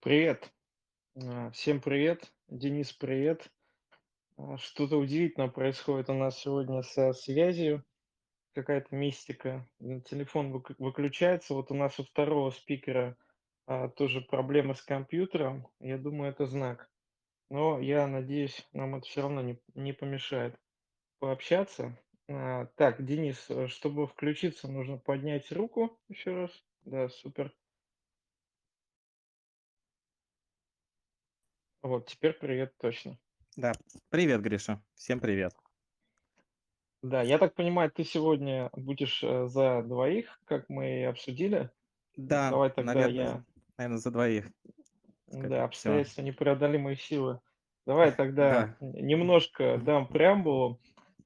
Привет. А, Всем привет. Денис, привет. А, Что-то удивительное происходит у нас сегодня со связью. Какая-то мистика. Телефон вык- выключается. Вот у нас у второго спикера а, тоже проблемы с компьютером. Я думаю, это знак. Но я надеюсь, нам это все равно не, не помешает пообщаться. А, Так, Денис, э, чтобы включиться, нужно поднять руку еще раз. Да, супер. Вот, теперь привет точно. Да. Привет, Гриша. Всем привет. Да, я так понимаю, ты сегодня будешь, э, за двоих, как мы и обсудили. Да, давай тогда наверное, я наверное, за двоих, да, скорее всего. обстоятельства непреодолимые силы. Давай тогда Да. немножко дам преамбулу.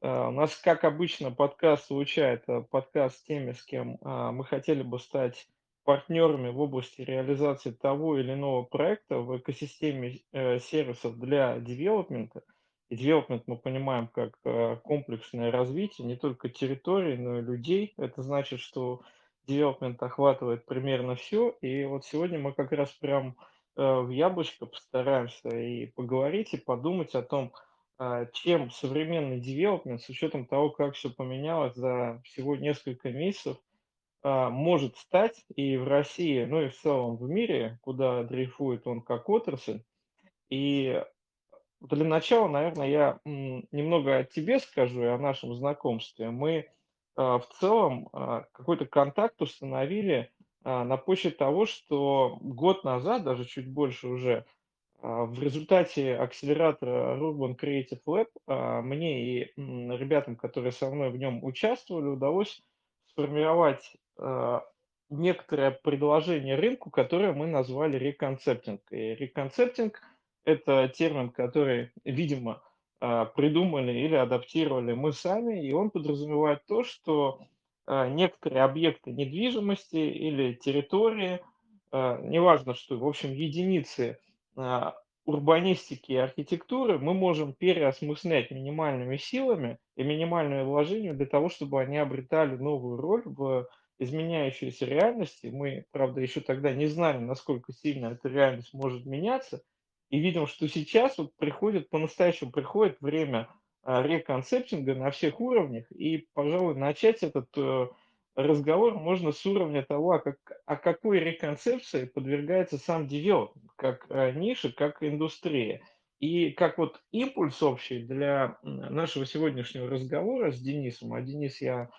А, у нас, как обычно, подкаст звучит, э, подкаст с теми, с кем, а, мы хотели бы стать партнерами в области реализации того или иного проекта в экосистеме, э, сервисов для девелопмента. И девелопмент мы понимаем как, э, комплексное развитие не только территорий, но и людей. Это значит, что девелопмент охватывает примерно все. И вот сегодня мы как раз прям, в яблочко постараемся и поговорить, и подумать о том, чем современный девелопмент, с учетом того, как все поменялось за всего несколько месяцев, а, может стать и в России, ну и в целом в мире, куда дрейфует он как отрасль. И для начала, наверное, я немного о тебе скажу и о нашем знакомстве. Мы а, в целом а, какой-то контакт установили а, на почве того, что год назад, даже чуть больше уже, а, В результате акселератора Urban Creative Lab а, мне и ребятам, которые со мной в нем участвовали, удалось сформировать а, некоторое предложение рынку, которое мы назвали реконцептинг. И реконцептинг– это термин, который, видимо, а, придумали или адаптировали мы сами, и он подразумевает то, что а, некоторые объекты недвижимости или территории, а, неважно что, в общем, единицы а, урбанистики и архитектуры мы можем переосмыслять минимальными силами и минимальными вложениями для того, чтобы они обретали новую роль в изменяющейся реальности. Мы, правда, еще тогда не знали, насколько сильно эта реальность может меняться, и видим, что сейчас вот приходит, по-настоящему приходит время а, реконцептинга на всех уровнях, и, пожалуй, начать этот э, разговор можно с уровня того, а как, а какой реконцепции подвергается сам девелопмент, как э, ниша, как индустрия. И как вот импульс общий для нашего сегодняшнего разговора с Денисом, а Денис, я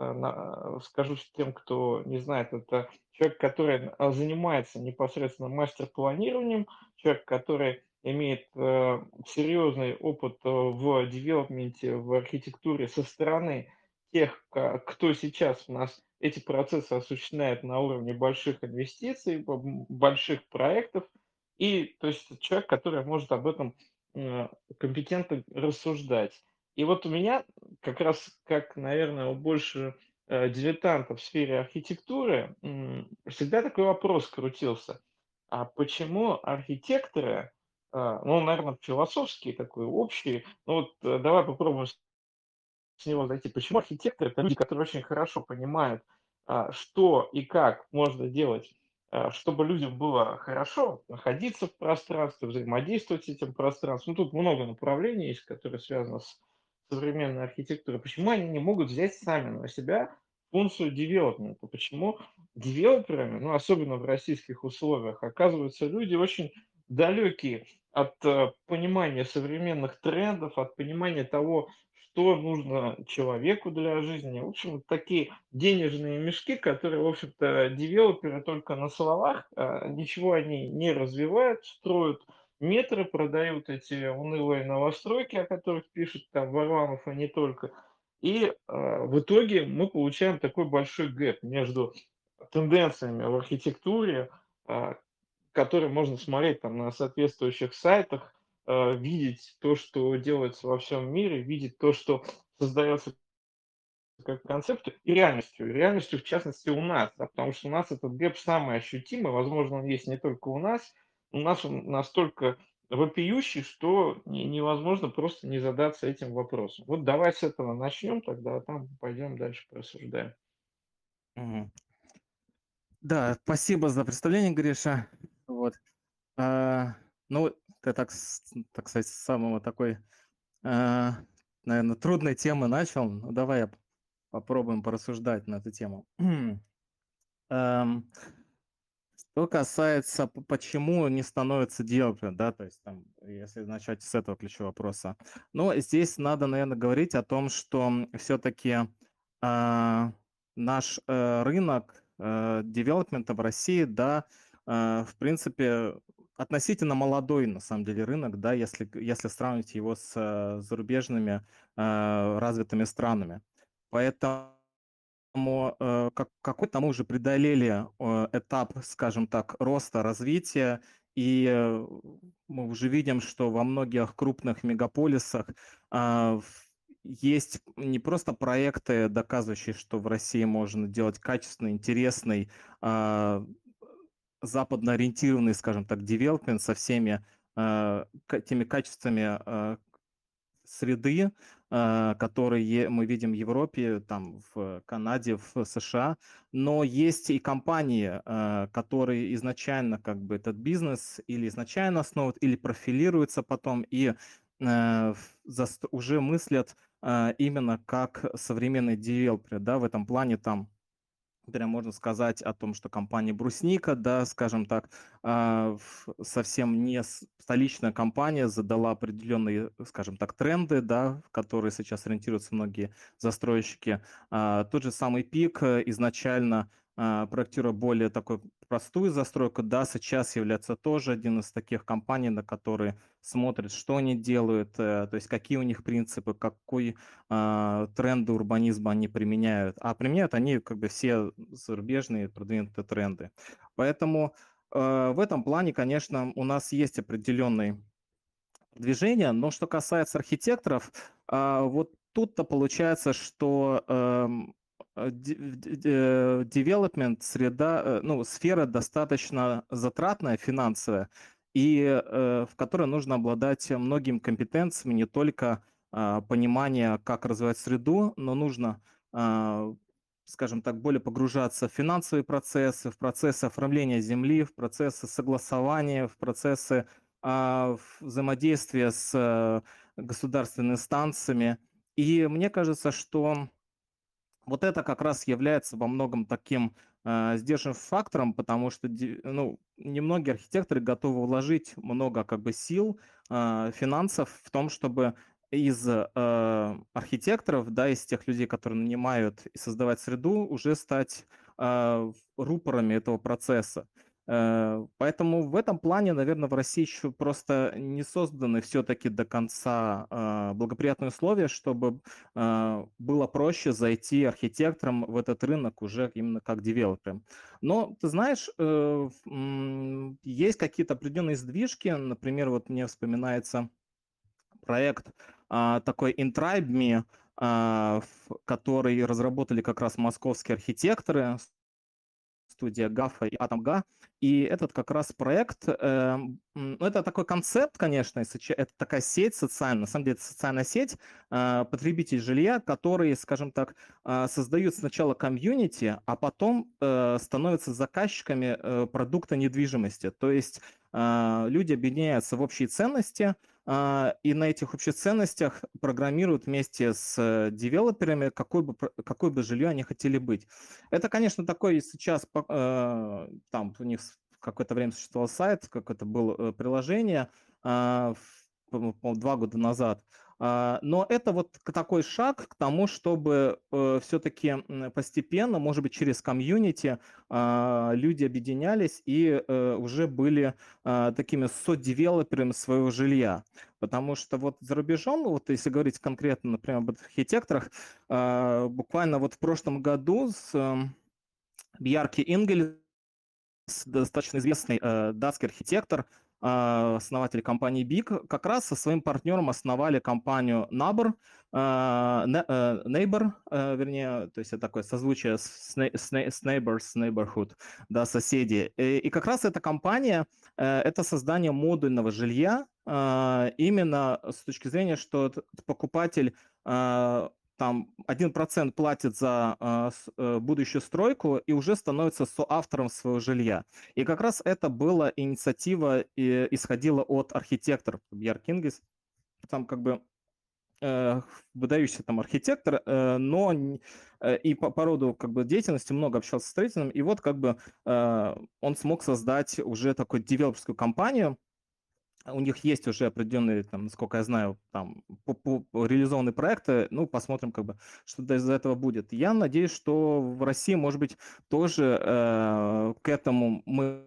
э, скажу тем, кто не знает, это человек, который а, занимается непосредственно мастер-планированием, человек, который имеет э, серьезный опыт в девелопменте, в архитектуре со стороны тех, кто сейчас у нас эти процессы осуществляет на уровне больших инвестиций, больших проектов, и то есть человек, который может об этом э, компетентно рассуждать. И вот у меня как раз, как, наверное, у больше э, дилетантов в сфере архитектуры, всегда такой вопрос крутился. А почему архитекторы, а, ну, наверное, философский такой, общий, ну вот э, давай попробуем с него зайти. Почему архитекторы- это люди, которые очень хорошо понимают, а, что и как можно делать, а, чтобы людям было хорошо находиться в пространстве, взаимодействовать с этим пространством. Ну, тут много направлений есть, которые связаны с современной архитектурой. Почему они не могут взять сами на себя функцию девелопмента? Почему девелоперами, ну, особенно в российских условиях, оказываются люди очень далекие от э, понимания современных трендов, от понимания того, что нужно человеку для жизни. В общем, такие денежные мешки, которые, в общем-то, девелоперы только на словах, а, ничего они не развивают, строят метры, продают эти унылые новостройки, о которых пишет там Варламов, и не только. И а, в итоге мы получаем такой большой gap между тенденциями в архитектуре, а, который можно смотреть там на соответствующих сайтах, э, видеть то, что делается во всем мире, видеть то, что создается как концепт, и реальностью. И реальностью, в частности, у нас, да, потому что у нас этот gap самый ощутимый, возможно, он есть не только у нас, у нас он настолько вопиющий, что невозможно просто не задаться этим вопросом. Вот давай с этого начнем тогда, там пойдем дальше просуждаем. Мгм. Да, спасибо за представление, Гриша. Вот. А, ну, так, так сказать, с самого такой, а, наверное, трудной темы начал. Ну, давай попробуем порассуждать на эту тему. Эм, что касается, почему не становится девелопером, да, то есть там, если начать с этого ключевого вопроса. Ну, здесь надо, наверное, говорить о том, что все-таки э, а, наш э, рынок э, девелопмента в России, да, э, в принципе, относительно молодой, на самом деле, рынок, да, если, если сравнить его с э, зарубежными э, развитыми странами. Поэтому э, как, какой-то мы уже преодолели э, этап, скажем так, роста, развития, и э, мы уже видим, что во многих крупных мегаполисах э, есть не просто проекты, доказывающие, что в России можно делать качественный, интересный, э, западно ориентированный, скажем так, девелопмент со всеми э, теми качествами э, среды, э, которые мы видим в Европе, там, в Канаде, в США. Но есть и компании, э, которые изначально как бы этот бизнес или изначально основывают, или профилируются потом и э, уже мыслят именно как современный девелопер, да, в этом плане там Прям можно сказать о том, что компания Брусника, да, скажем так, а, совсем не столичная компания задала определенные, скажем так, тренды, да, в которые сейчас ориентируются многие застройщики. А, тот же самый пик э, изначально проектируя более такой простую застройку, да, сейчас является тоже один из таких компаний, на которые смотрят, что они делают, э, то есть какие у них принципы, какой э, тренды урбанизма они применяют. А применяют они как бы все зарубежные продвинутые тренды. Поэтому э, в этом плане, конечно, у нас есть определенный движение, но что касается архитекторов, э, вот тут-то получается, что эм, development среда, э, ну, сфера достаточно затратная, финансовая, и в которой нужно обладать многими компетенциями, не только а, понимание, как развивать среду, но нужно, а, скажем так, более погружаться в финансовые процессы, в процессы оформления земли, в процессы согласования, в процессы а, взаимодействия с государственными инстанциями. И мне кажется, что вот это как раз является во многом таким э, сдерживающим фактором, потому что ну, немногие архитекторы готовы вложить много как бы сил, э, финансов в том, чтобы из э, архитекторов, да, из тех людей, которые нанимают и создавать среду, уже стать э, рупорами этого процесса. Э, поэтому в этом плане, наверное, в России еще просто не созданы все-таки до конца э, благоприятные условия, чтобы э, было проще зайти архитектором в этот рынок уже именно как девелопером. Но, ты знаешь, есть какие-то определенные сдвижки. Например, вот мне вспоминается проект такой InTribe.me, который разработали как раз московские архитекторы, студия Гафа и Атомга. И этот как раз проект, э, ну, это такой концепт, конечно, это такая сеть социальная, на самом деле это социальная сеть э, потребителей жилья, которые, скажем так, э, создают сначала комьюнити, а потом э, становятся заказчиками э, продукта недвижимости. То есть э, люди объединяются в общие ценности, и на этих общих ценностях программируют вместе с э, девелоперами, какой бы, какой бы жилье они хотели быть. Это, конечно, такой сейчас, э, там у них какое-то время существовал сайт, какое-то было э, приложение, а, два года назад, а, но это вот такой шаг к тому, чтобы э, все-таки постепенно, может быть, через комьюнити а, люди объединялись и э, уже были а, такими содевелоперами своего жилья. Потому что вот за рубежом, вот если говорить конкретно, например, об архитекторах, буквально вот в прошлом году с эм, Бьярки Ингель, достаточно известный э, датский архитектор, а, основатели компании Big, как раз со своим партнером основали компанию а, э, Neighbor, э, вернее, то есть это такое созвучие с, Neighbors, Neighborhood, да, соседи. И, и как раз эта компания – это создание модульного жилья, именно с точки зрения, что покупатель там 1% платит за э, будущую стройку и уже становится соавтором своего жилья. И как раз это была инициатива, и исходила от архитектора Бьяр Кингис. Там как бы э, выдающийся там архитектор, э, но э, и по, по роду как бы деятельности много общался с строителем, и вот как бы э, он смог создать уже такую девелоперскую компанию, у них есть уже определенные, там, насколько я знаю, там, по, по, реализованные проекты. Ну, посмотрим, как бы, что из этого будет. Я надеюсь, что в России, может быть, тоже э, к этому мы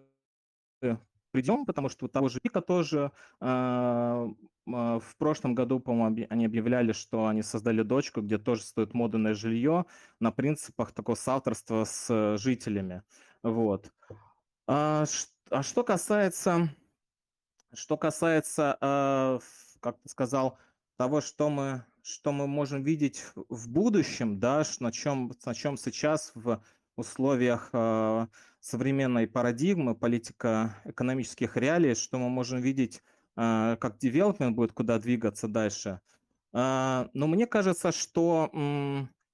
придем, потому что того же Пика тоже э, в прошлом году, по-моему, они объявляли, что они создали дочку, где тоже стоит модульное жилье на принципах такого соавторства с жителями. Вот. А, а что касается что касается, э, как ты сказал, того, что мы, что мы можем видеть в будущем, да, на чем, на чем сейчас в условиях э, современной парадигмы, политико-экономических реалий, что мы можем видеть, э, как девелопмент будет куда двигаться дальше. Но мне кажется, что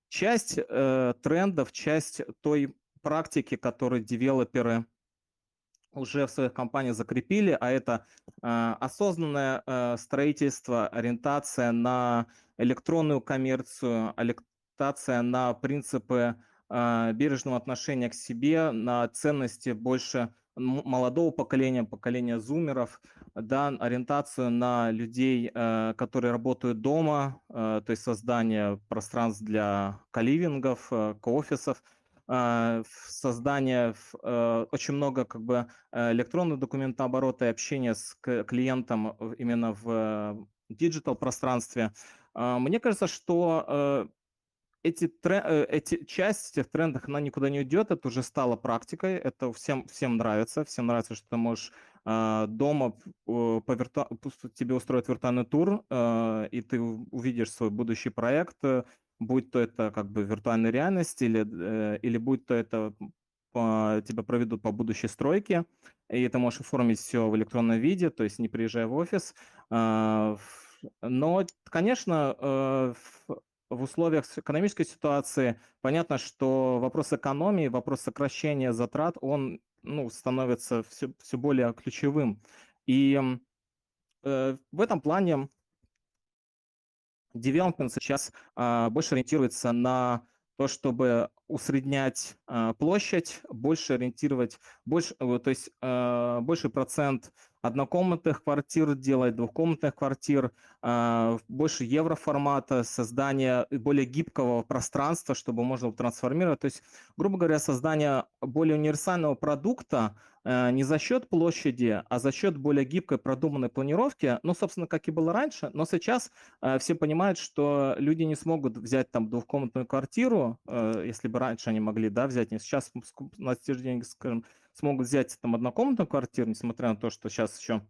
часть трендов, часть той практики, которую девелоперы уже в своих компаниях закрепили, а это э, осознанное э, строительство, ориентация на электронную коммерцию, ориентация на принципы э, бережного отношения к себе, на ценности больше молодого поколения, поколения зумеров, да, ориентацию на людей, э, которые работают дома, э, то есть создание пространств для коливингов, э, офисов. а, создание э, очень много как бы э, электронного документооборота и общения с клиентом именно в digital пространстве. А, мне кажется, что э, эти, эти часть этих трендов, она никуда не уйдет, это уже стало практикой, это всем, всем нравится, всем нравится, что ты можешь а, дома по вирту... тебе устроить виртуальный тур, и ты увидишь свой будущий проект, будь то это как бы виртуальная реальность или, э, или будь то это по, тебя проведут по будущей стройке, и ты можешь оформить все в электронном виде, то есть не приезжая в офис. А, но, конечно, э, в условиях экономической ситуации понятно, что вопрос экономии, вопрос сокращения затрат, он ну, становится все, все более ключевым. И э, в этом плане Development сейчас а, больше ориентируется на то, чтобы усреднять а, площадь, больше ориентировать, больше, то есть а, больший процент однокомнатных квартир делать, двухкомнатных квартир, а, больше евроформата, создание более гибкого пространства, чтобы можно было трансформировать. То есть, грубо говоря, создание более универсального продукта, Э, не за счет площади, а за счет более гибкой продуманной планировки, ну, собственно, как и было раньше, но сейчас э, все понимают, что люди не смогут взять там двухкомнатную квартиру, э, если бы раньше они могли, да, взять, не сейчас на те же скажем, смогут взять там однокомнатную квартиру, несмотря на то, что сейчас еще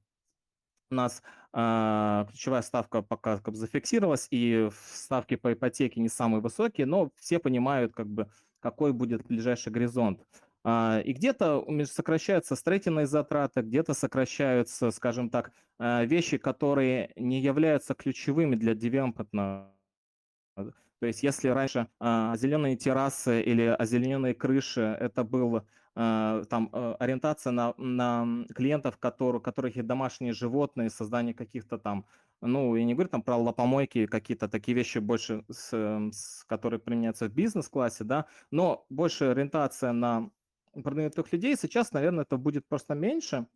у нас э, ключевая ставка пока как бы зафиксировалась, и ставки по ипотеке не самые высокие, но все понимают, как бы, какой будет ближайший горизонт. А, и где-то сокращаются строительные затраты, где-то сокращаются, скажем так, а, вещи, которые не являются ключевыми для девелопмента. То есть если раньше а, зеленые террасы или озелененные крыши это был там ориентация на, на клиентов, которые, которых есть домашние животные, создание каких-то там, ну, я не говорю там про лопомойки, какие-то такие вещи больше, с, с, которые применяются в бизнес-классе, да, но больше ориентация на продвинутых людей. Сейчас, наверное, это будет просто меньше.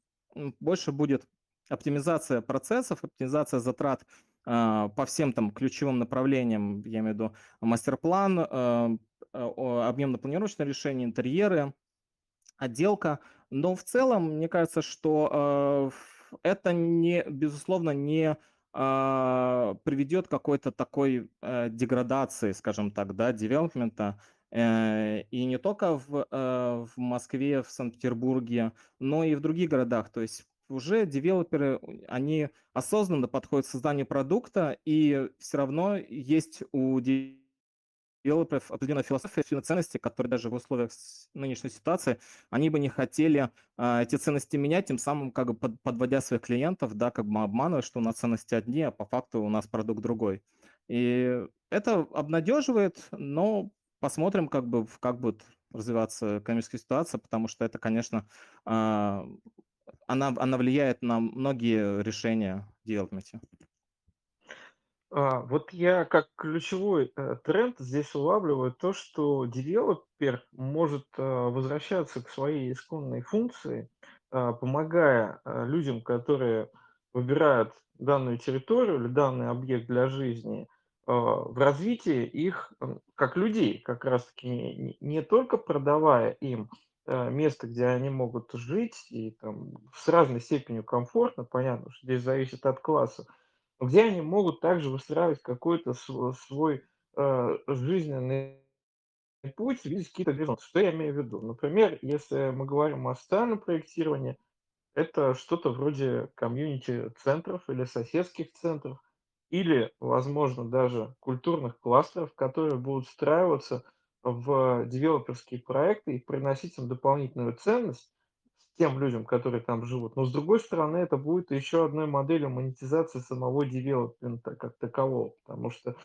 Больше будет оптимизация процессов, оптимизация затрат э, по всем там ключевым направлениям, я имею в виду мастер-план, э, объемно-планировочное решение, интерьеры, отделка. Но в целом, мне кажется, что э, это не, безусловно, не э, приведет к какой-то такой э, деградации, скажем так, да, девелопмента. Э, и не только в, э, в Москве, в Санкт-Петербурге, но и в других городах. То есть уже девелоперы, они осознанно подходят к созданию продукта, и все равно есть у девелоперов определенная философия, определенные ценности, которые даже в условиях нынешней ситуации, они бы не хотели а, эти ценности менять, тем самым как бы под, подводя своих клиентов, да, как бы обманывая, что у нас ценности одни, а по факту у нас продукт другой. И это обнадеживает, но посмотрим, как бы, как будет развиваться экономическая ситуация, потому что это, конечно, а, она, она влияет на многие решения в девелопменте. А, вот я как ключевой э, тренд здесь улавливаю то, что девелопер может э, возвращаться к своей исконной функции, э, помогая э, людям, которые выбирают данную территорию или данный объект для жизни, э, в развитии их м, как людей, как раз-таки не не только продавая им э, место, где они могут жить и там с разной степенью комфортно, понятно, что здесь зависит от класса, где они могут также выстраивать какой-то св свой, э, жизненный путь, видеть какие-то горизонты. Что я имею в виду? Например, если мы говорим о социальном проектировании, это что-то вроде комьюнити-центров или соседских центров, или, возможно, даже культурных кластеров, которые будут встраиваться в девелоперские проекты и приносить им дополнительную ценность тем людям, которые там живут. Но с другой стороны, это будет еще одной моделью монетизации самого девелопмента как такового, потому что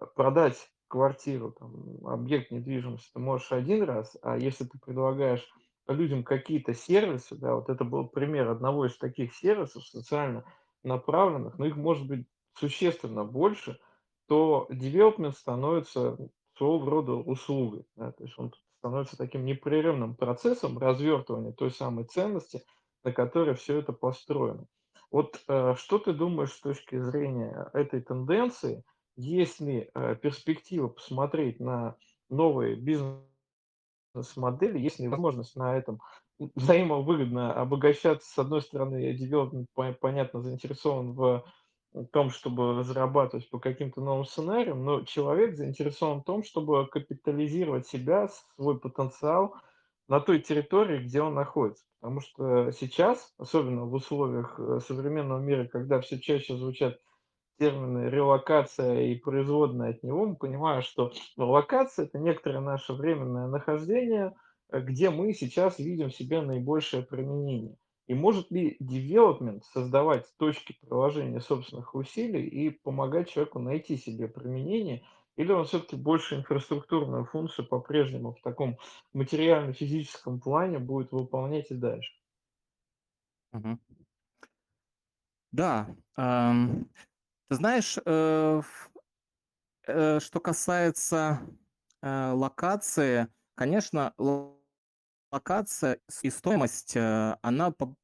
э, продать квартиру, там, объект недвижимости ты можешь один раз, а если ты предлагаешь людям какие-то сервисы, да, вот это был пример одного из таких сервисов социально направленных, но их может быть существенно больше, то девелопмент становится своего рода услугой. Да, то есть он становится таким непрерывным процессом развертывания той самой ценности, на которой все это построено. Вот э, что ты думаешь с точки зрения этой тенденции? Есть ли э, перспектива посмотреть на новые бизнес-модели, есть ли возможность на этом взаимовыгодно обогащаться? С одной стороны, девелопмент, понятно, заинтересован в том, чтобы разрабатывать по каким-то новым сценариям, но человек заинтересован в том, чтобы капитализировать себя, свой потенциал на той территории, где он находится. Потому что сейчас, особенно в условиях э, современного мира, когда все чаще звучат термины релокация и производная от него, мы понимаем, что локация– это некоторое наше временное нахождение, э, где мы сейчас видим себе наибольшее применение. И может ли development создавать точки приложения собственных усилий и помогать человеку найти себе применение, или он все-таки больше инфраструктурную функцию по-прежнему в таком материально-физическом плане будет выполнять и дальше? Мгм. Да, ам, ты знаешь, э, э, что касается э, локации, конечно, локация и стоимость, э, она по,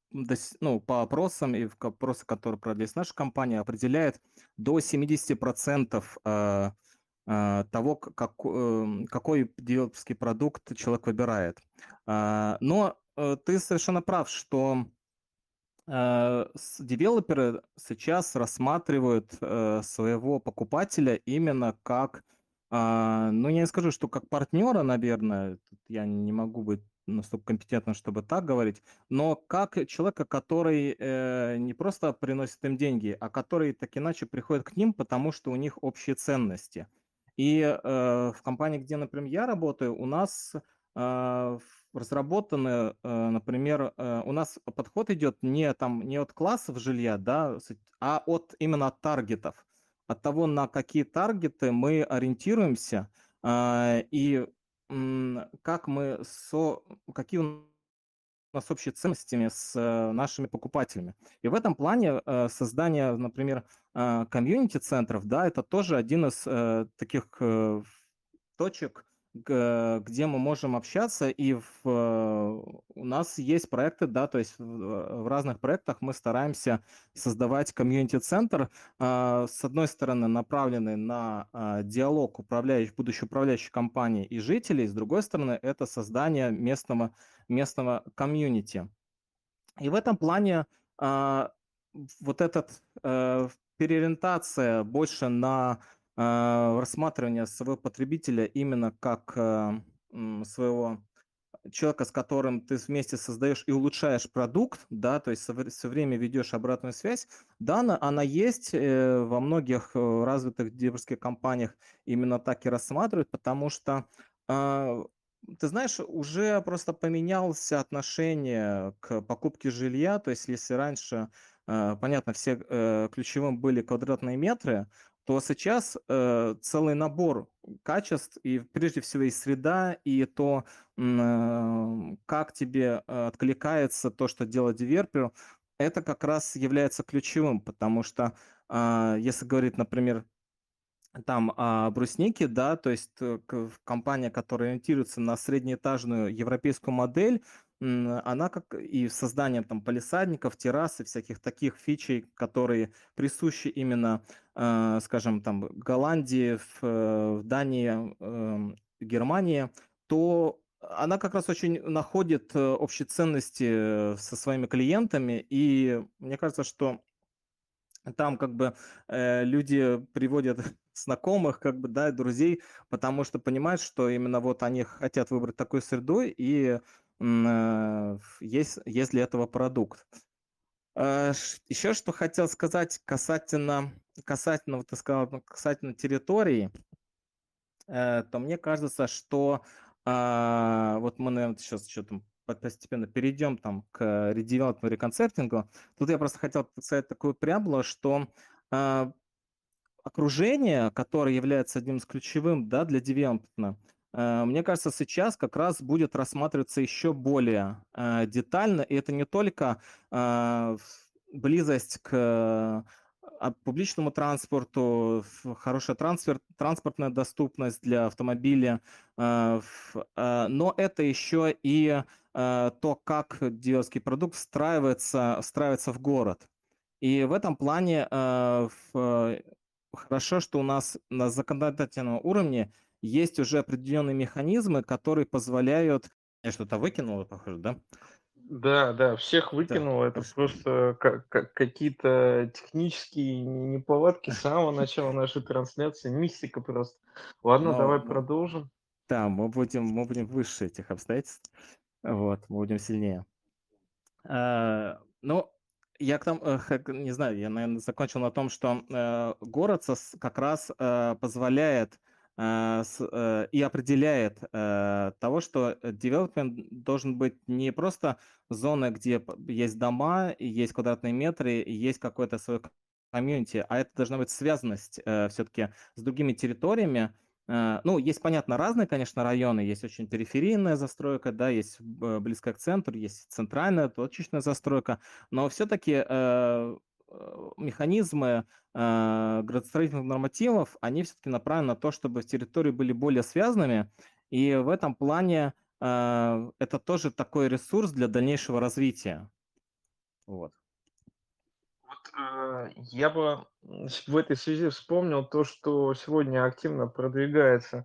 ну, по опросам и опросы, которые проводились наша компания, определяет до 70% э, э, того, как, эм, какой девелоперский продукт человек выбирает. Но ты совершенно прав, что девелоперы сейчас рассматривают своего покупателя именно как, ну, я не скажу, что как партнера, наверное, я не могу быть настолько компетентным, чтобы так говорить, но как человека, который э, не просто приносит им деньги, а который так иначе приходит к ним, потому что у них общие ценности. И э, в компании, где, например, я работаю, у нас э, разработаны, э, например, э, у нас подход идет не, там, не от классов жилья, да, а от именно от таргетов, от того, на какие таргеты мы ориентируемся, э, и как мы со какие у нас общие ценностями с э, нашими покупателями. И в этом плане э, создание, например, э, комьюнити-центров, да, это тоже один из таких точек, где мы можем общаться, и в, у нас есть проекты, да, то есть в, разных проектах мы стараемся создавать комьюнити-центр, э, с одной стороны, направленный на э, диалог управляющих, будущей управляющей компании и жителей, с другой стороны, это создание местного, местного комьюнити. И в этом плане э, вот эта э, переориентация больше на а, рассматривание своего потребителя именно как э, своего человека, с которым ты вместе создаешь и улучшаешь продукт, да, то есть все время ведешь обратную связь, да, она, есть э, во многих э, развитых девушских компаниях именно так и рассматривают, потому что э, ты знаешь, уже просто поменялось отношение к покупке жилья. То есть, если раньше, понятно, все э, ключевым были квадратные метры, то сейчас э, целый набор качеств, и прежде всего и среда, и то, э, как тебе э, откликается то, что делает девелопер, это как раз является ключевым, потому что э, если говорить, например, там а, брусники, да, то есть э, компания, которая ориентируется на среднеэтажную европейскую модель, она как и созданием там палисадников, террас и всяких таких фичей, которые присущи именно, э, скажем, там Голландии, в, э, в Дании, э, Германии, то она как раз очень находит э, общие ценности со своими клиентами, и мне кажется, что там как бы э, люди приводят знакомых, как бы, да, друзей, потому что понимают, что именно вот они хотят выбрать такой средой, и есть, есть для этого продукт. Э, еще что хотел сказать касательно, касательно, вот ты сказал, ну, касательно территории, э, то мне кажется, что э, вот мы, наверное, сейчас что-то постепенно перейдем там к редевелопменту, реконцептингу. Тут я просто хотел сказать такую преамбулу, что э, окружение, которое является одним из ключевым да, для девелопмента, э, мне кажется, сейчас как раз будет рассматриваться еще более э, детально, и это не только э, близость к публичному транспорту, хорошая трансфер, транспортная доступность для автомобиля, но это еще и то, как дилерский продукт встраивается, встраивается в город. И в этом плане хорошо, что у нас на законодательном уровне есть уже определенные механизмы, которые позволяют... Я что-то выкинул, похоже, да? Да, да, всех выкинул. Да, Это хорошо. просто как, как какие-то технические неполадки с самого начала нашей трансляции. Мистика просто. Ладно, Но, давай продолжим. Да, мы будем, мы будем выше этих обстоятельств. Вот, мы будем сильнее. А, ну, я к тому, э, не знаю, я, наверное, закончил на том, что э, город как раз позволяет и определяет э, того, что development должен быть не просто зоной, где есть дома, есть квадратные метры, есть какое-то свое комьюнити, а это должна быть связанность э, все-таки с другими территориями, Э, ну, есть, понятно, разные, конечно, районы. Есть очень периферийная застройка, да, есть э, близкая к центру, есть центральная, точечная застройка. Но все-таки э, механизмы градостроительных нормативов, они все-таки направлены на то, чтобы территории были более связанными. И в этом плане это тоже такой ресурс для дальнейшего развития. Вот. А, я бы в этой связи вспомнил то, что сегодня активно продвигается а,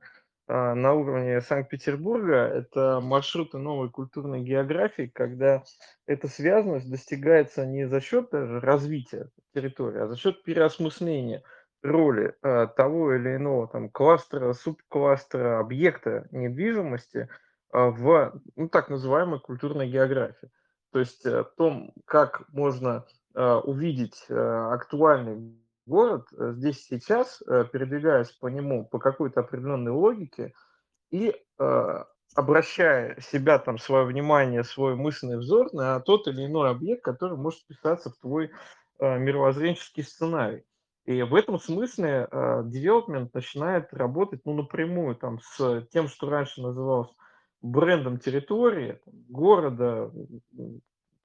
на уровне Санкт-Петербурга. Это маршруты новой культурной географии, когда эта связанность достигается не за счет развития территории, а за счет переосмысления роли а, того или иного там, кластера, субкластера, объекта недвижимости в ну, так называемой культурной географии. То есть о том, как можно Э, увидеть э, актуальный город э, здесь сейчас, передвигаясь по нему по какой-то определенной логике и обращая себя, там, свое внимание, свой мысленный взор на тот или иной объект, который может вписаться в твой мировоззренческий сценарий. И в этом смысле development начинает работать ну, напрямую там, с тем, что раньше называлось брендом территории, города,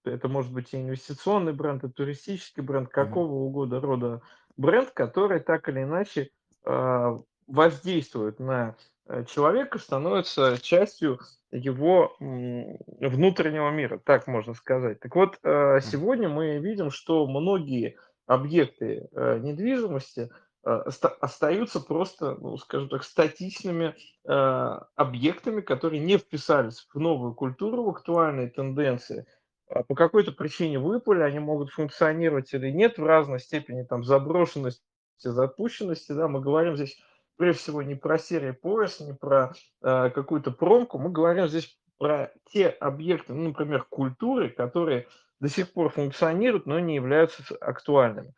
это может быть и инвестиционный бренд, и туристический бренд, какого угодно рода бренд, который так или иначе э, воздействует на э, человека, становится частью его внутреннего мира, так можно сказать. Так вот, э, сегодня мы видим, что многие объекты недвижимости остаются просто, ну, скажем так, статичными объектами, которые не вписались в новую культуру, в актуальные тенденции – по какой-то причине выпали, они могут функционировать или нет в разной степени там заброшенности, запущенности, да, мы говорим здесь прежде всего не про серию пояс, не про э, какую-то промку, мы говорим здесь про те объекты, ну, например, культуры, которые до сих пор функционируют, но не являются актуальными.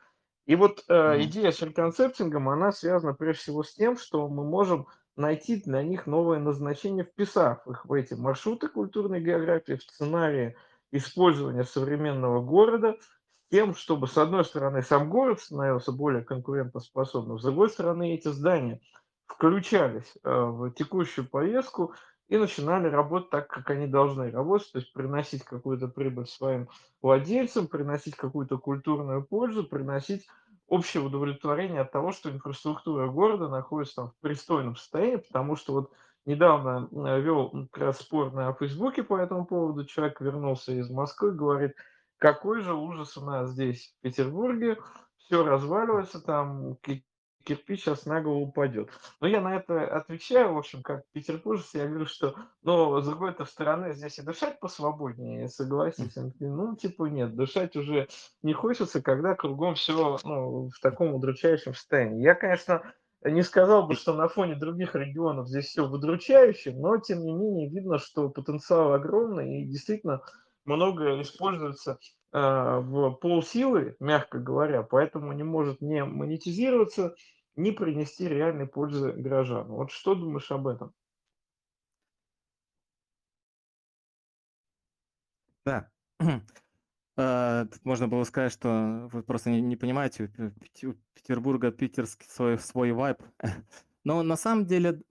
И вот, э, идея с реконцептингом, она связана прежде всего с тем, что мы можем найти для них новое назначение, вписав их в эти маршруты культурной географии, в сценарии использования современного города, с тем, чтобы, с одной стороны, сам город становился более конкурентоспособным, с другой стороны, эти здания включались э, в текущую повестку и начинали работать так, как они должны работать, то есть приносить какую-то прибыль своим владельцам, приносить какую-то культурную пользу, приносить общее удовлетворение от того, что инфраструктура города находится там в пристойном состоянии, потому что вот недавно э, вел как раз спор на Фейсбуке по этому поводу, человек вернулся из Москвы, говорит, какой же ужас у нас здесь в Петербурге, все разваливается, там ки- кирпич сейчас на голову упадет. Но я на это отвечаю, в общем, как петербуржец, я говорю, что, но с другой-то стороны, здесь и дышать посвободнее, такой, ну, типа, нет, дышать уже не хочется, когда кругом все ну, в таком удручающем состоянии. Я, конечно, не сказал бы, что на фоне других регионов здесь все удручающе, но, тем не менее, видно, что потенциал огромный, и действительно многое используется а, в полсилы, мягко говоря, поэтому не может не монетизироваться, не принести реальной пользы горожанам. Вот что думаешь об этом? да. А, тут можно было сказать, что вы просто не не понимаете, у Петербурга питерский свой свой вайб. Но на самом деле,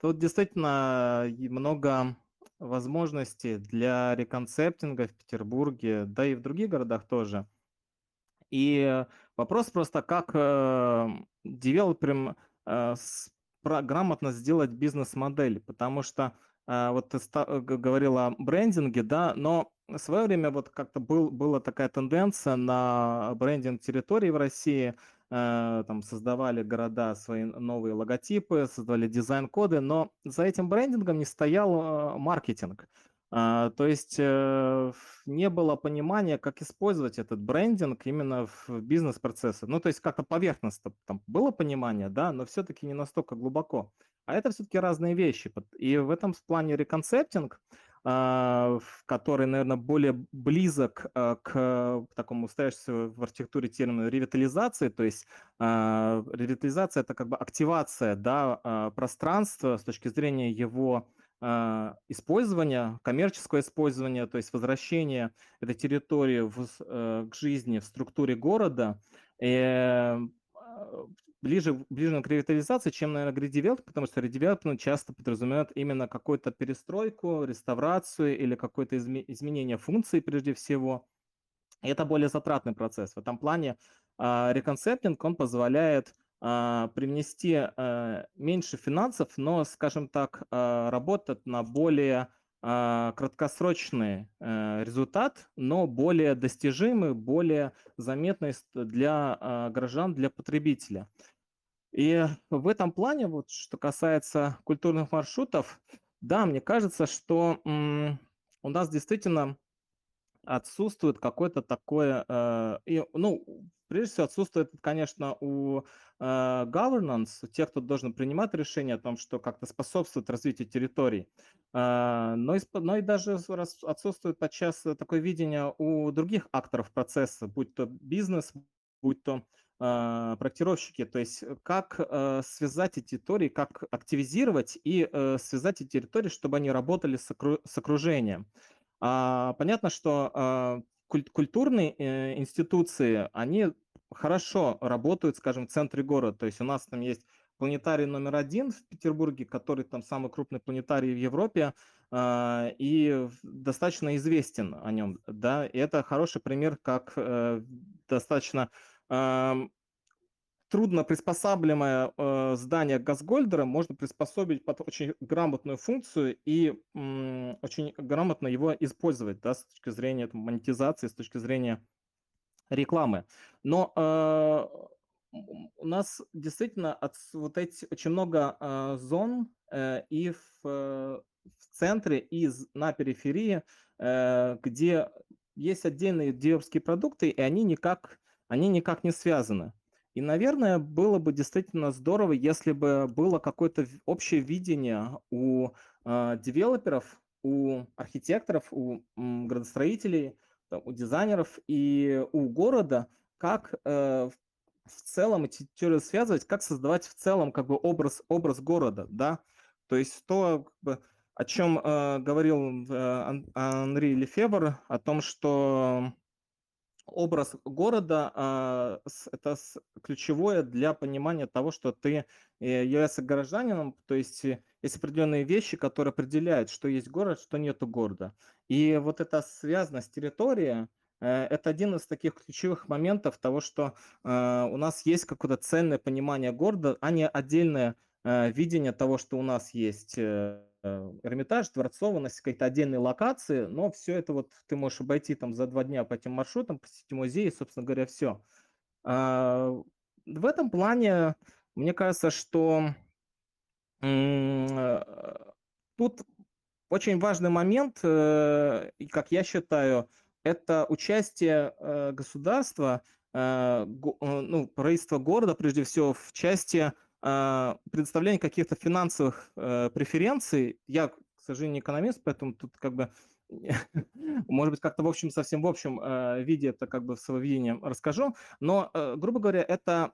тут действительно много возможностей для реконцептинга в Петербурге, да и в других городах тоже. И вопрос просто, как, э, девелоперам, э, грамотно сделать бизнес-модель. Потому что, э, вот ты говорил о брендинге, да, но в свое время вот как-то был была такая тенденция на брендинг территорий в России. Э, там создавали города свои новые логотипы, создавали дизайн-коды, но за этим брендингом не стоял, э, маркетинг. А, то есть, э, не было понимания, как использовать этот брендинг именно в бизнес-процессы. Ну, то есть как-то поверхностно там было понимание, да, но все-таки не настолько глубоко. А это все-таки разные вещи. И в этом плане реконцептинг, который, наверное, более близок, а, к такому устоявшемуся в архитектуре термину ревитализации. То есть, а, ревитализация- это как бы активация, да, а, пространства с точки зрения его а, использования, коммерческого использования, то есть возвращение этой территории в э, к жизни в структуре города, э, а, ближе ближе к ревитализации, чем, наверно, к потому что редевелопмент часто подразумевает именно какую-то перестройку, реставрацию или какое-то изме изменение функций прежде всего. И это более затратный процесс. В этом плане, а, реконцептинг, он позволяет, а, привнести, меньше финансов, но, скажем так, а, работать на более, а, краткосрочный, э, результат, но более достижимый, более заметный для, а, горожан, для потребителя. И в этом плане, вот что касается культурных маршрутов, да, мне кажется, что, у нас действительно Отсутствует какое-то такое, э, ну, прежде всего, отсутствует, конечно, у, э, governance, у тех, кто должен принимать решения о том, что как-то способствует развитию территорий. А, но и но и даже отсутствует подчас э, такое видение у других акторов процесса, будь то бизнес, будь то, а, проектировщики. То есть, э, как, э, связать эти территории, как активизировать и, э, связать эти территории, чтобы они работали с окру с окружением. А, понятно, что, куль культурные, э, институции, они хорошо работают, скажем, в центре города. То есть у нас там есть планетарий номер один в Петербурге, который там самый крупный планетарий в Европе, а, и достаточно известен о нем, да. И это хороший пример, как, э, достаточно, ам, трудно приспосабливаемое, э, здание Газгольдера можно приспособить под очень грамотную функцию и, м, очень грамотно его использовать, да, с точки зрения там монетизации, с точки зрения рекламы. Но, э, у нас действительно отс вот эти очень много, а, зон, э, и в, э, в центре, и на периферии, э, где есть отдельные девелоперские продукты, и они никак они никак не связаны. И, наверное, было бы действительно здорово, если бы было какое-то общее видение у, а, девелоперов, у архитекторов, у м, градостроителей, там, у дизайнеров и у города, как э, в целом эти теории связывать, как создавать в целом как бы образ, образ города, да, то есть то, как бы, о чем э, говорил э, Ан- Анри Лефевр, о том, что образ города а, это ключевое для понимания того, что ты э, являешься гражданином, то есть э, есть определенные вещи, которые определяют, что есть город, что нету города. И вот эта связанность территории, э, это один из таких ключевых моментов того, что у нас есть какое-то цельное понимание города, а не отдельное видение того, что у нас есть Эрмитаж, дворцованность, какие-то отдельные локации, но все это вот ты можешь обойти там за два дня по этим маршрутам, посетить музей, и, собственно говоря, все. В этом плане, мне кажется, что э, тут очень важный момент, э, как я считаю, это участие э, государства, э, го- э, ну, правительства города, прежде всего, в части а, предоставления каких-то финансовых э, преференций. Я, к сожалению, не экономист, поэтому тут как бы, может быть, как-то в общем, совсем в общем э, виде это как бы в своем видении расскажу. Но, э, грубо говоря, это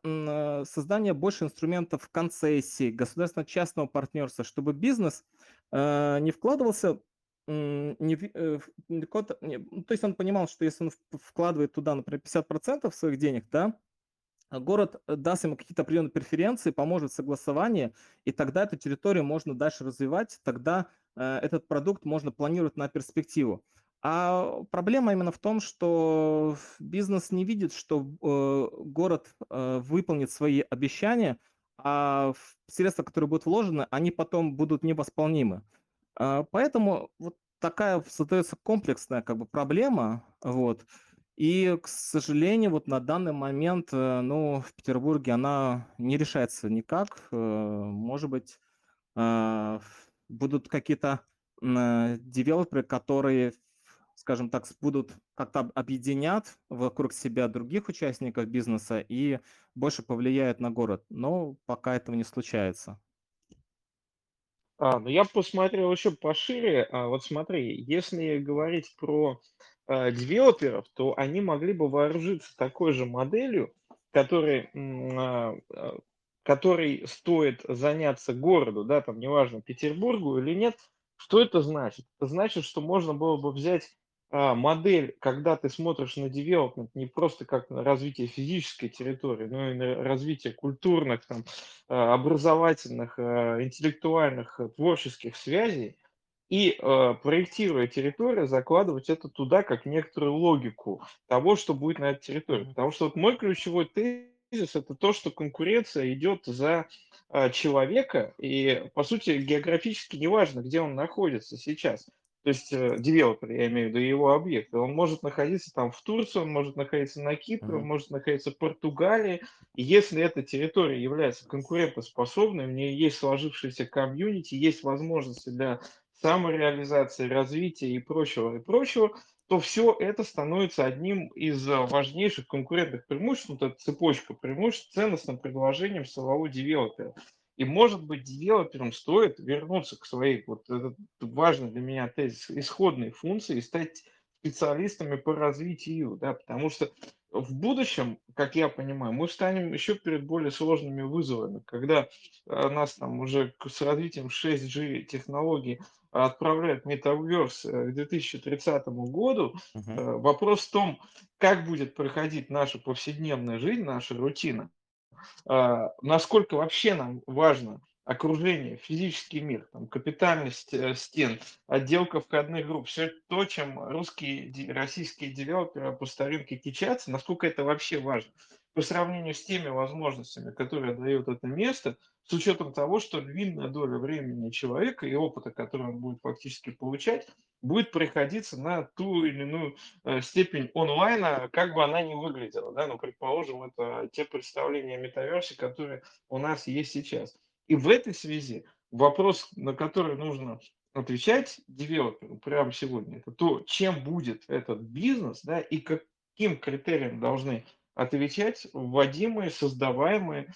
создание больше инструментов концессии, государственно-частного партнерства, чтобы бизнес не вкладывался не ну, то есть он понимал, что если он вкладывает туда, например, 50% своих денег, да, город э, даст ему какие-то определенные преференции, поможет в согласовании, и тогда эту территорию можно дальше развивать, тогда э, этот продукт можно планировать на перспективу. А проблема именно в том, что бизнес не видит, что э, город выполнит свои обещания, а средства, которые будут вложены, они потом будут невосполнимы. А, Поэтому вот такая создается комплексная как бы проблема, вот. И, к сожалению, вот на данный момент, э, ну, в Петербурге она не решается никак. Э, Может быть, а, будут какие-то э, девелоперы, которые, скажем так, будут как-то об- объединят вокруг себя других участников бизнеса и больше повлияют на город. Но пока этого не случается. А, ну я посмотрел еще пошире. А, вот смотри, если говорить про а, девелоперов, то они могли бы вооружиться такой же моделью, которой, м, а, а, которой стоит заняться городу, да, там неважно, Петербургу или нет. Что это значит? Это значит, что можно было бы взять модель, когда ты смотришь на девелопмент не просто как на развитие физической территории, но и на развитие культурных, там, а, образовательных, а, интеллектуальных, э, творческих связей, и, э, проектируя территорию, закладывать это туда как некоторую логику того, что будет на этой территории. Потому что вот мой ключевой тезис- это то, что конкуренция идет за, а, человека, и, по сути, географически неважно, где он находится сейчас. То есть, э, девелопер, я имею в виду, его объект. Он может находиться там в Турции, он может находиться на Кипре, он может находиться в Португалии. И если эта территория является конкурентоспособной, у нее есть сложившаяся комьюнити, есть возможности для самореализации, развития и прочего, и прочего, то все это становится одним из а, важнейших конкурентных преимуществ, вот эта цепочка преимуществ, ценностным предложением самого девелопера. И, может быть, девелоперам стоит вернуться к своей, вот этот важный для меня тезис, исходной функции и стать специалистами по развитию, да, потому что в будущем, как я понимаю, мы встанем еще перед более сложными вызовами, когда а, нас там уже с развитием 6G технологий отправляют метаверс э, к 2030 году. Э, Вопрос в том, как будет проходить наша повседневная жизнь, наша рутина, насколько вообще нам важно окружение, физический мир, там, капитальность э, стен, отделка входных групп, все то, чем русские, российские девелоперы по старинке кичатся, насколько это вообще важно. По сравнению с теми возможностями, которые дает это место, с учетом того, что львиная доля времени человека и опыта, который он будет фактически получать, будет приходиться на ту или иную э, степень онлайна, как бы она ни выглядела, да, ну, предположим, это те представления о метаверсе, которые у нас есть сейчас. И в этой связи вопрос, на который нужно отвечать девелоперу прямо сегодня, это то, чем будет этот бизнес, да, и каким критериям должны отвечать вводимые, создаваемые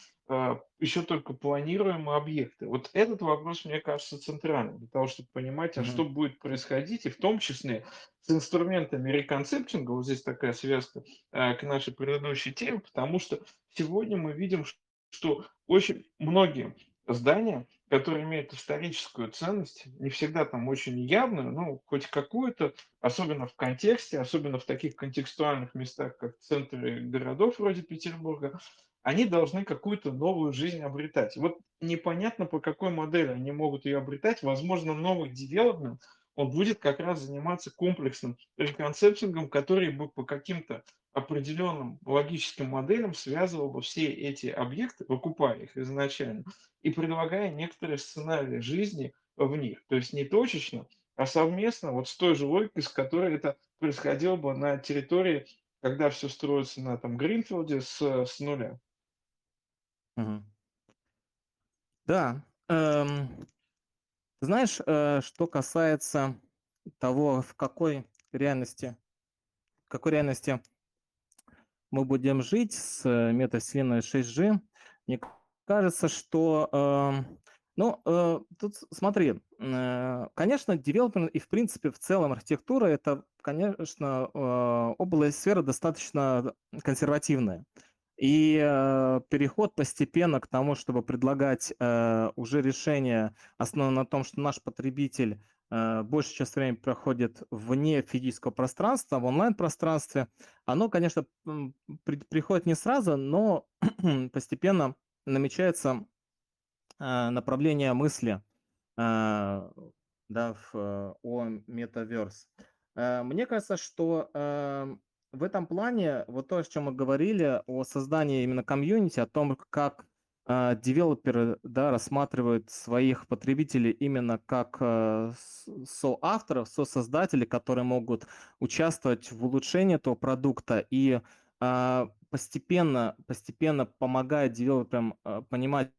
еще только планируемые объекты. Вот этот вопрос, мне кажется, центральным для того, чтобы понимать, а Мгм. что будет происходить, и в том числе с инструментами реконцептинга, вот здесь такая связка э, к нашей предыдущей теме, потому что сегодня мы видим, что очень многие здания, которые имеют историческую ценность, не всегда там очень явную, но хоть какую-то, особенно в контексте, особенно в таких контекстуальных местах, как центры городов вроде Петербурга, они должны какую-то новую жизнь обретать. Вот непонятно, по какой модели они могут ее обретать. Возможно, новый девелопмент, он будет как раз заниматься комплексным реконцептингом, который бы по каким-то определенным логическим моделям связывал бы все эти объекты, выкупая их изначально, и предлагая некоторые сценарии жизни в них. То есть не точечно, а совместно, вот с той же логикой, с которой это происходило бы на территории, когда все строится на там Гринфилде с, с нуля. Да, эм, знаешь, э, что касается того, в какой реальности, в какой реальности мы будем жить с э, метавселенной 6G, мне кажется, что, эм, ну, э, тут смотри, э, конечно, девелопмент и, в принципе, в целом архитектура– это, конечно, э, область сфера достаточно консервативная. И э, переход постепенно к тому, чтобы предлагать э, уже решения, основанные на том, что наш потребитель э, большую часть времени проходит вне физического пространства, в онлайн-пространстве, оно, конечно, при- приходит не сразу, но постепенно намечается э, направление мысли э, да, в, э, о метаверс. Э, Мне кажется, что э, в этом плане вот то, о чем мы говорили, о создании именно комьюнити, о том, как э, девелоперы да, рассматривают своих потребителей именно как э, соавторов, сосоздателей, которые могут участвовать в улучшении этого продукта и э, постепенно, постепенно помогает девелоперам э, понимать,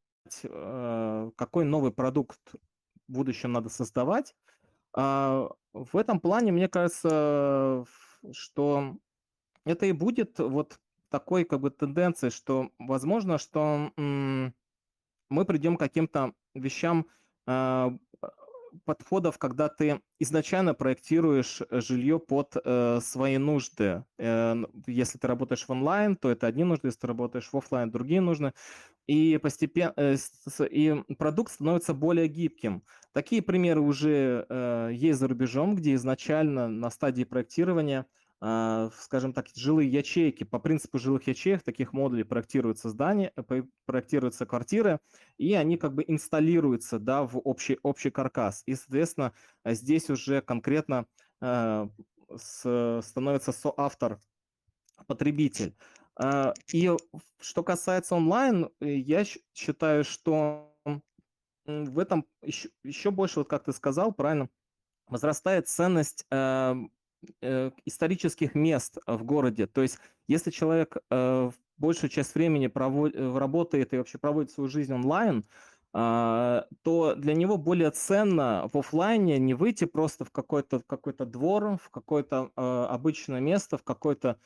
э, какой новый продукт в будущем надо создавать. А, В этом плане, мне кажется, что это и будет вот такой как бы тенденцией, что возможно, что мы придем к каким-то вещам а, подходов, когда ты изначально проектируешь э, жилье под э, свои нужды. Э, Если ты работаешь в онлайн, то это одни нужды, если ты работаешь в офлайн, другие нужды. И постепенно и продукт становится более гибким. Такие примеры уже э, есть за рубежом, где изначально на стадии проектирования скажем так, жилые ячейки. По принципу жилых ячеек таких модулей проектируются здания, э, проектируются квартиры, и они как бы инсталируются да, в общий, общий каркас. И, соответственно, э, здесь уже конкретно э, с- становится соавтор потребитель. А, И что касается онлайн, э, я считаю, что в этом еще, еще больше, вот как ты сказал, правильно, возрастает ценность эм, э, исторических мест э, в городе. То есть, если человек э, большую часть времени проводит, работает и вообще проводит свою жизнь онлайн, то для него более ценно в оффлайне не выйти просто в какой-то в какой-то двор, в какое-то обычное место, в какой-то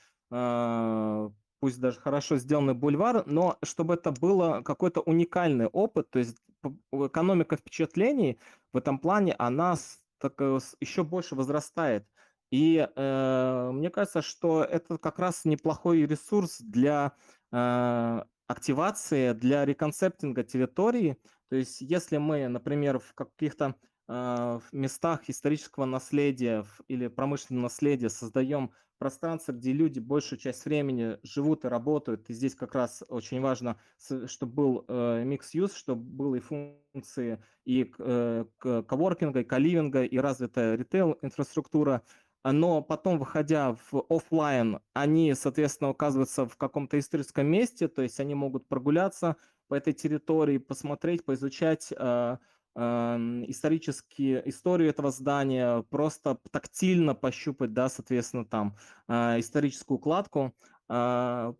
пусть даже хорошо сделанный бульвар, но чтобы это было какой-то уникальный опыт, то есть экономика впечатлений в этом плане, она так, еще больше возрастает. И э, мне кажется, что это как раз неплохой ресурс для э, активации, для реконцептинга территории. То есть если мы, например, в каких-то э, в местах исторического наследия или промышленного наследия создаем пространство, где люди большую часть времени живут и работают, и здесь как раз очень важно, чтобы был микс-юз, чтобы был и функции и э, коворкинга, и каливинга, и развитая ритейл-инфраструктура, но потом, выходя в офлайн, они, соответственно, оказываются в каком-то историческом месте, то есть они могут прогуляться по этой территории, посмотреть, поизучать а, ам, исторические, историю этого здания, просто тактильно пощупать, да, соответственно, там а, историческую кладку. А,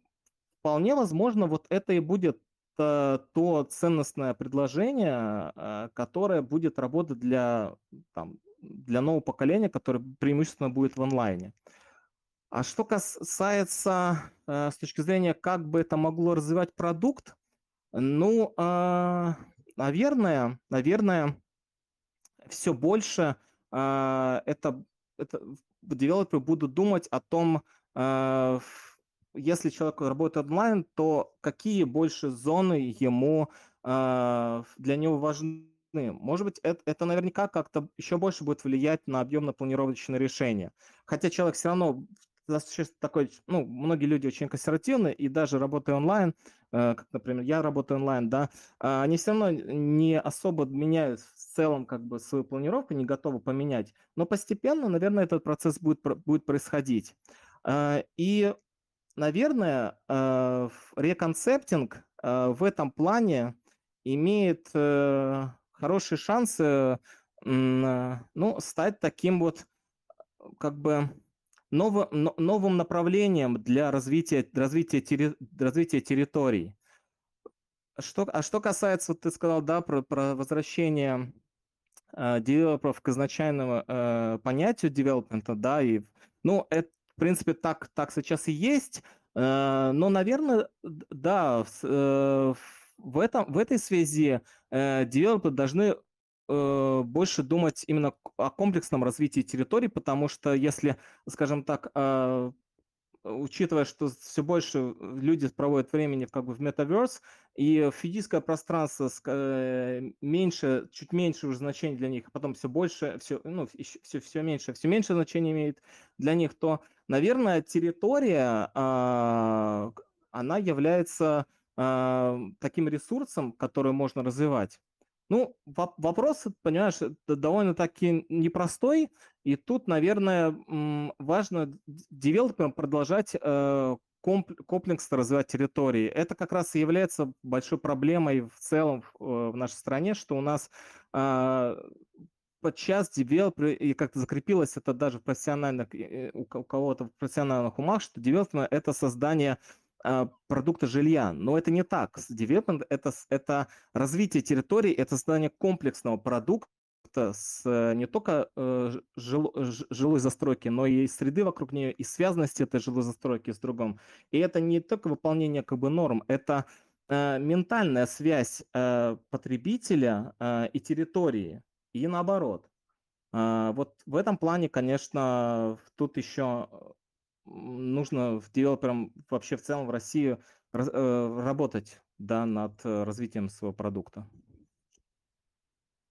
Вполне возможно, вот это и будет э, то ценностное предложение, э, которое будет работать для, там, для нового поколения, которое преимущественно будет в онлайне. А что касается э, с точки зрения, как бы это могло развивать продукт, Ну, а, наверное, наверное, все больше а, это, это девелоперы будут думать о том, ф- если человек работает онлайн, то какие больше зоны ему ф- для него важны. Может быть, это, это наверняка как-то еще больше будет влиять на объемно-планировочное решение. Хотя человек все равно такой, ну, многие люди очень консервативны, и даже работая онлайн, э, как, например, я работаю онлайн, да, а, они все равно не особо меняют в целом как бы свою планировку, не готовы поменять. Но постепенно, наверное, этот процесс будет, будет происходить. А, И, наверное, э, реконцептинг э, в этом плане имеет э, хорошие шансы э, ну, стать таким вот как бы ново- но- новым направлением для развития, развития, терри- развития территорий. Что, а что касается, вот ты сказал, да, про, про возвращение э, девелоперов к изначальному э, понятию девелопмента, да, и, ну, это, в принципе, так, так сейчас и есть, э, но, наверное, да, в, э, в этом, в этой связи э, девелоперы должны э, больше думать именно о комплексном развитии территорий, потому что если, скажем так, э, учитывая, что все больше люди проводят времени как бы в Metaverse, и физическое пространство э, меньше, чуть меньше уже значений для них, а потом все больше, все, ну, все, все меньше, все меньше значения имеет для них, то, наверное, территория, а, она является а, таким ресурсом, который можно развивать. Ну, воп- вопрос, понимаешь, это довольно-таки непростой, и тут, наверное, важно девелоперам продолжать э, комп- комплексно развивать территории. Это как раз и является большой проблемой в целом в, э, в нашей стране, что у нас а, подчас девелоперы, и как-то закрепилось это даже в профессиональных, э, у ко- у кого-то в профессиональных умах, что девелопмент– это создание а, продукта жилья. Но это не так. Девелопмент– это, это развитие территории, это создание комплексного продукта, с э, не только э, жил- жилой застройки, но и среды вокруг нее, и связанности этой жилой застройки с другом. И это не только выполнение как бы норм, это э, ментальная связь э, потребителя э, и территории, и наоборот. Вот в этом плане, конечно, тут еще нужно в девелоперам вообще в целом в России э, работать, да, над э, развитием своего продукта.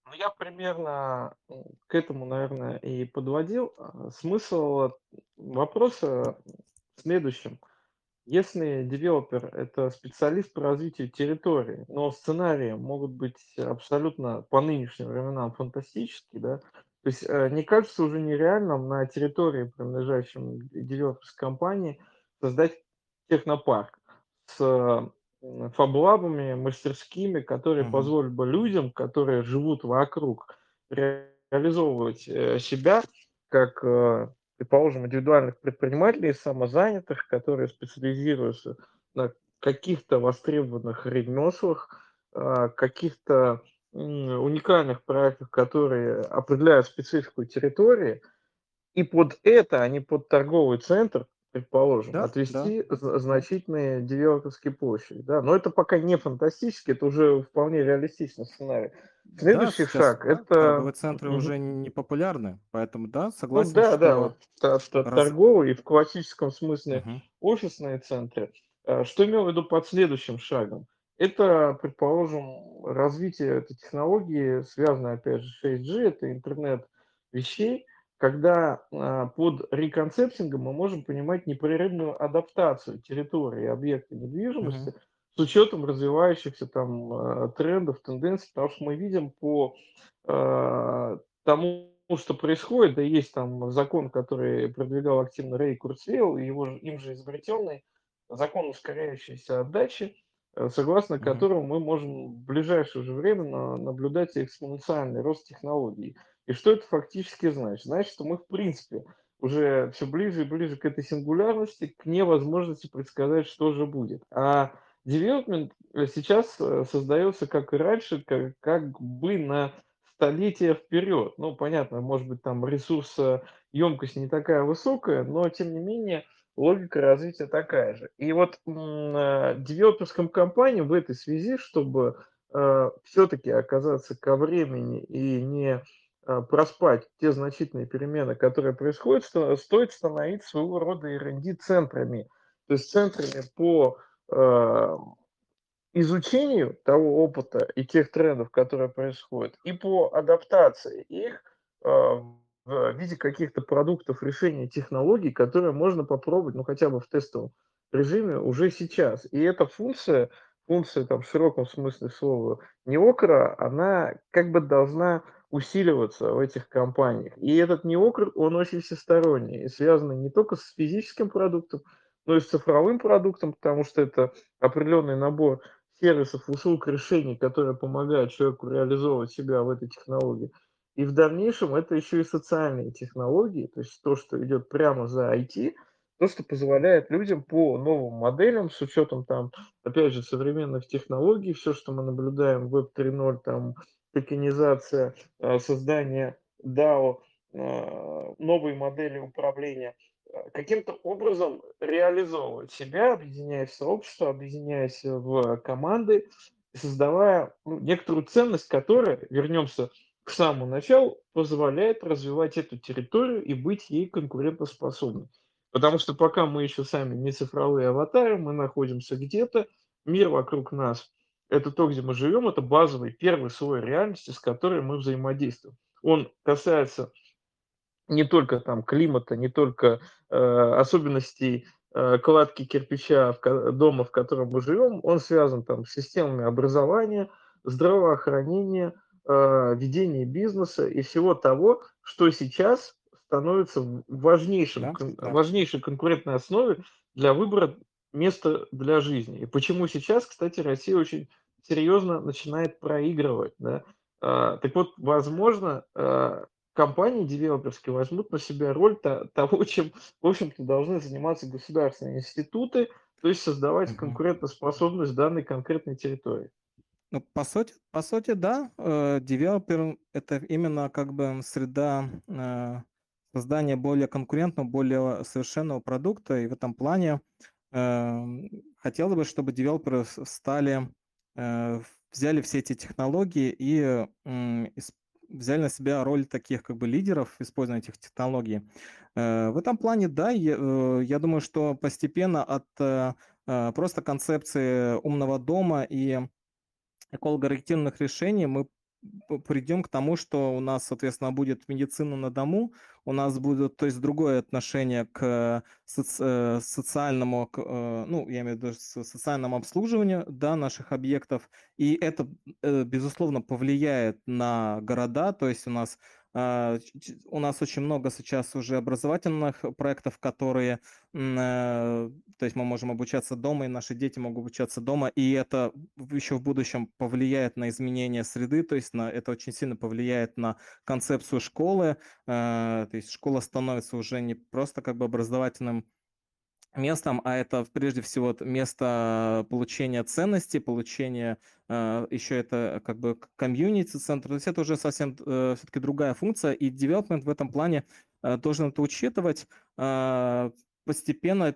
Ну, я примерно м, к этому, наверное, и подводил. А, Смысл вопроса в следующем. Если девелопер– это специалист по развитию территории, но сценарии могут быть абсолютно по нынешним временам фантастические, да, то есть э, не кажется уже нереальным на территории, принадлежащем девелоперской компании, создать технопарк с фаблабами, мастерскими, которые Мгм. позволят бы людям, которые живут вокруг, ре- реализовывать э, себя как э, предположим, индивидуальных предпринимателей, самозанятых, которые специализируются на каких-то востребованных ремеслах, а, каких-то уникальных проектах, которые определяют специфику территории, и под это, а не под торговый центр, предположим, Да, да, отвести з- значительные девелоперские площади. Да? Но это пока не фантастически, это уже вполне реалистичный сценарий. да, Следующий сейчас шаг– это торговые центры Мгм. уже не популярны, поэтому да, Ну согласен, да, да, вот что та- та- раз... торговые и в классическом смысле Мгм. офисные центры. Э, Что имел в виду под следующим шагом? Это, предположим, развитие этой технологии, связанной, опять же, с 6G, это интернет вещей, когда а, под реконцептингом мы можем понимать непрерывную адаптацию территории объекта недвижимости с учетом развивающихся там э, трендов, тенденций, потому что мы видим по э, тому, что происходит, да есть там закон, который продвигал активно Рэй Курцвейл, и его, им же изобретенный закон ускоряющейся отдачи, согласно Мгм. которому мы можем в ближайшее же время на- наблюдать экспоненциальный рост технологий. И что это фактически значит? Значит, что мы в принципе уже все ближе и ближе к этой сингулярности, к невозможности предсказать, что же будет. А девелопмент э, сейчас э, создается, как и раньше, как, как бы на столетия вперед. Ну, понятно, может быть, там ресурсоемкость не такая высокая, но, тем не менее, логика развития такая же. И вот девелоперским компаниям в этой связи, чтобы э, все-таки оказаться ко времени и не э, проспать те значительные перемены, которые происходят, сто, стоит становиться своего рода R&D-центрами, то есть центрами по э, изучению того опыта и тех трендов, которые происходят, и по адаптации их э, в виде каких-то продуктов, решений, технологий, которые можно попробовать, ну, хотя бы в тестовом режиме уже сейчас. И эта функция, функция там в широком смысле слова неокра, она как бы должна усиливаться в этих компаниях. И этот неокр, он очень всесторонний, и связанный не только с физическим продуктом, но и с цифровым продуктом, потому что это определенный набор сервисов, услуг, решений, которые помогают человеку реализовывать себя в этой технологии. И в дальнейшем это еще и социальные технологии, то есть то, что идет прямо за IT, то, что позволяет людям по новым моделям, с учетом там, опять же, современных технологий, все, что мы наблюдаем Web 3.0, там, токенизация, э, создание DAO, э, новые модели управления – каким-то образом реализовывать себя, объединяясь в сообщество, объединяясь в команды, создавая ну, некоторую ценность, которая, вернемся самому началу, позволяет развивать эту территорию и быть ей конкурентоспособной. Потому что пока мы еще сами не цифровые аватары, мы находимся где-то, мир вокруг нас – это то, где мы живем, это базовый первый слой реальности, с которой мы взаимодействуем. Он касается не только там климата, не только э, особенностей э, кладки кирпича в, дома, в котором мы живем, он связан там с системами образования, здравоохранения, ведения бизнеса и всего того, что сейчас становится важнейшим, Да, кон, да. важнейшей конкурентной основой для выбора места для жизни. И почему сейчас, кстати, Россия очень серьезно начинает проигрывать. Да? А, так вот, возможно, а, компании девелоперские возьмут на себя роль того, чем, в общем-то, должны заниматься государственные институты, то есть создавать конкурентоспособность данной конкретной территории. Ну, по сути, по сути, да, э, девелопер это именно как бы среда э, создания более конкурентного, более совершенного продукта, и в этом плане э, хотелось бы, чтобы девелоперы стали, э, взяли все эти технологии и взяли на себя роль таких как бы лидеров использования этих технологий. В этом плане, да, я, думаю, что постепенно от просто концепции умного дома и экологоориентированных решений мы придем к тому, что у нас, соответственно, будет медицина на дому, у нас будет, то есть, другое отношение к соци- э, социальному, к, э, ну, я имею в виду социальному обслуживанию, да, наших объектов, и это, э, безусловно, повлияет на города, то есть у нас у нас очень много сейчас уже образовательных проектов, которые, э, то есть мы можем обучаться дома, и наши дети могут обучаться дома, и это еще в будущем повлияет на изменение среды, то есть на, это очень сильно повлияет на концепцию школы, э, то есть школа становится уже не просто как бы образовательным местом, а это прежде всего место получения ценностей, получения э, еще это как бы комьюнити-центр, то есть это уже совсем все-таки другая функция, и девелопмент в этом плане э, должен это учитывать, э, постепенно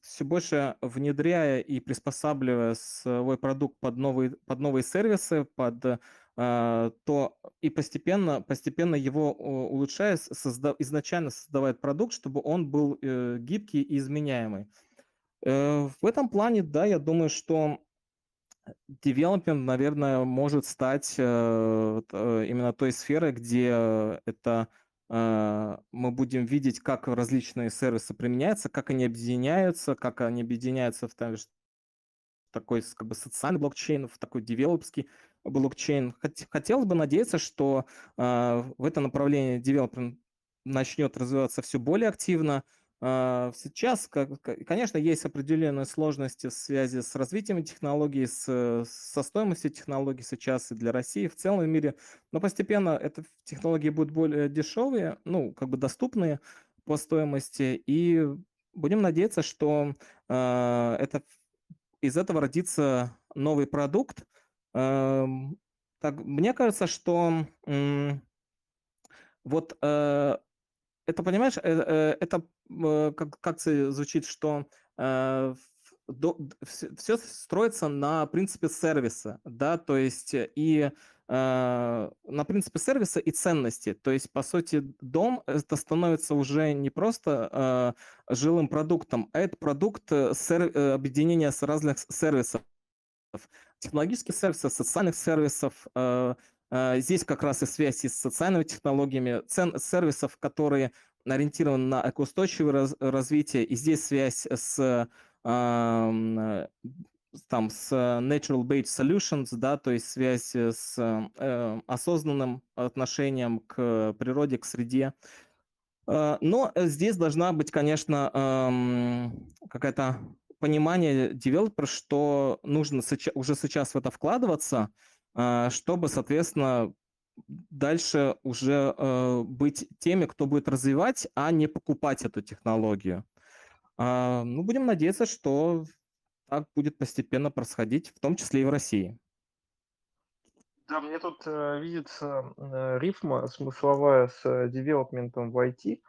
все больше внедряя и приспосабливая свой продукт под новые, под новые сервисы, под э, то и постепенно, постепенно его улучшая, созда- изначально создавает продукт, чтобы он был э, гибкий и изменяемый. Э, в этом плане, да, я думаю, что девелопмент, наверное, может стать э, именно той сферой, где это мы будем видеть, как различные сервисы применяются, как они объединяются, как они объединяются в та- такой как бы социальный блокчейн, в такой девелопский блокчейн. Хот- Хотелось бы надеяться, что а, в это направление девелопер начнет развиваться все более активно. А, Сейчас, конечно, есть определенные сложности в связи с развитием технологий, с, э, со стоимостью технологий сейчас и для России, в целом мире, но постепенно это технологии будут более дешевые, ну, как бы доступные по стоимости, и будем надеяться, что а, это из этого родится новый продукт. Эм, Так, мне кажется, что вот э, это, понимаешь, э, э, это э, как, как звучит, что э, все, строится на принципе сервиса, да, то есть и на принципе сервиса и ценности. То есть, по сути, дом это становится уже не просто жилым продуктом, а это продукт сер, объединения с разных сервисов. Технологических сервисов, социальных сервисов, Здесь как раз и связь с социальными технологиями, цен, сервисов, которые ориентированы на экоустойчивое раз, развитие, и здесь связь с там с natural based solutions, да, то есть связь с э, осознанным отношением к природе, к среде. Э, но здесь должна быть, конечно, э, какая-то понимание девелопера, что нужно уже сейчас в это вкладываться, э, чтобы, соответственно, дальше уже э, быть теми, кто будет развивать, а не покупать эту технологию. Э, ну, будем надеяться, что так будет постепенно происходить, в том числе и в России. Да, мне тут э, видится э, рифма смысловая с девелопментом в IT,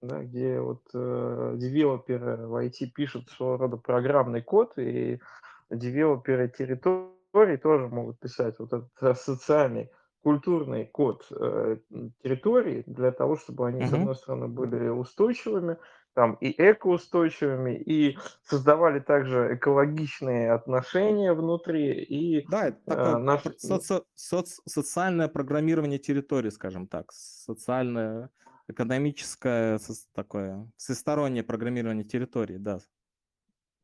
да, где вот э, девелоперы в IT пишут своего рода программный код, и девелоперы территории тоже могут писать вот этот э, социальный культурный код э, территории для того, чтобы они, с одной стороны, были устойчивыми, там и экоустойчивыми, и создавали также экологичные отношения внутри, и Да, это э, такое наш... соци- соц- социальное программирование территории, скажем так, социальное, экономическое такое, всестороннее программирование территории, да.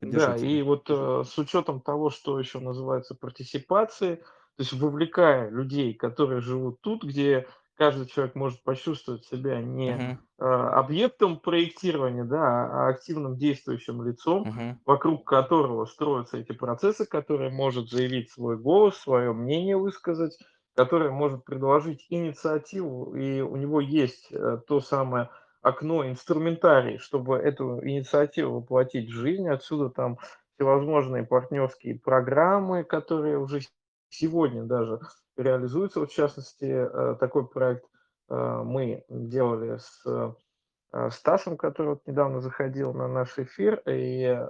Да, и вот э, с учетом того, что еще называется партисипацией, то есть вовлекая людей, которые живут тут, где каждый человек может почувствовать себя не uh-huh. э, объектом проектирования, да, а активным действующим лицом, uh-huh. вокруг которого строятся эти процессы, который может заявить свой голос, свое мнение высказать, который может предложить инициативу, и у него есть э, то самое окно, инструментарий, чтобы эту инициативу воплотить в жизнь. Отсюда там всевозможные партнерские программы, которые уже сегодня даже реализуется. Вот, в частности, э, такой проект э, мы делали с Стасом, который вот недавно заходил на наш эфир, и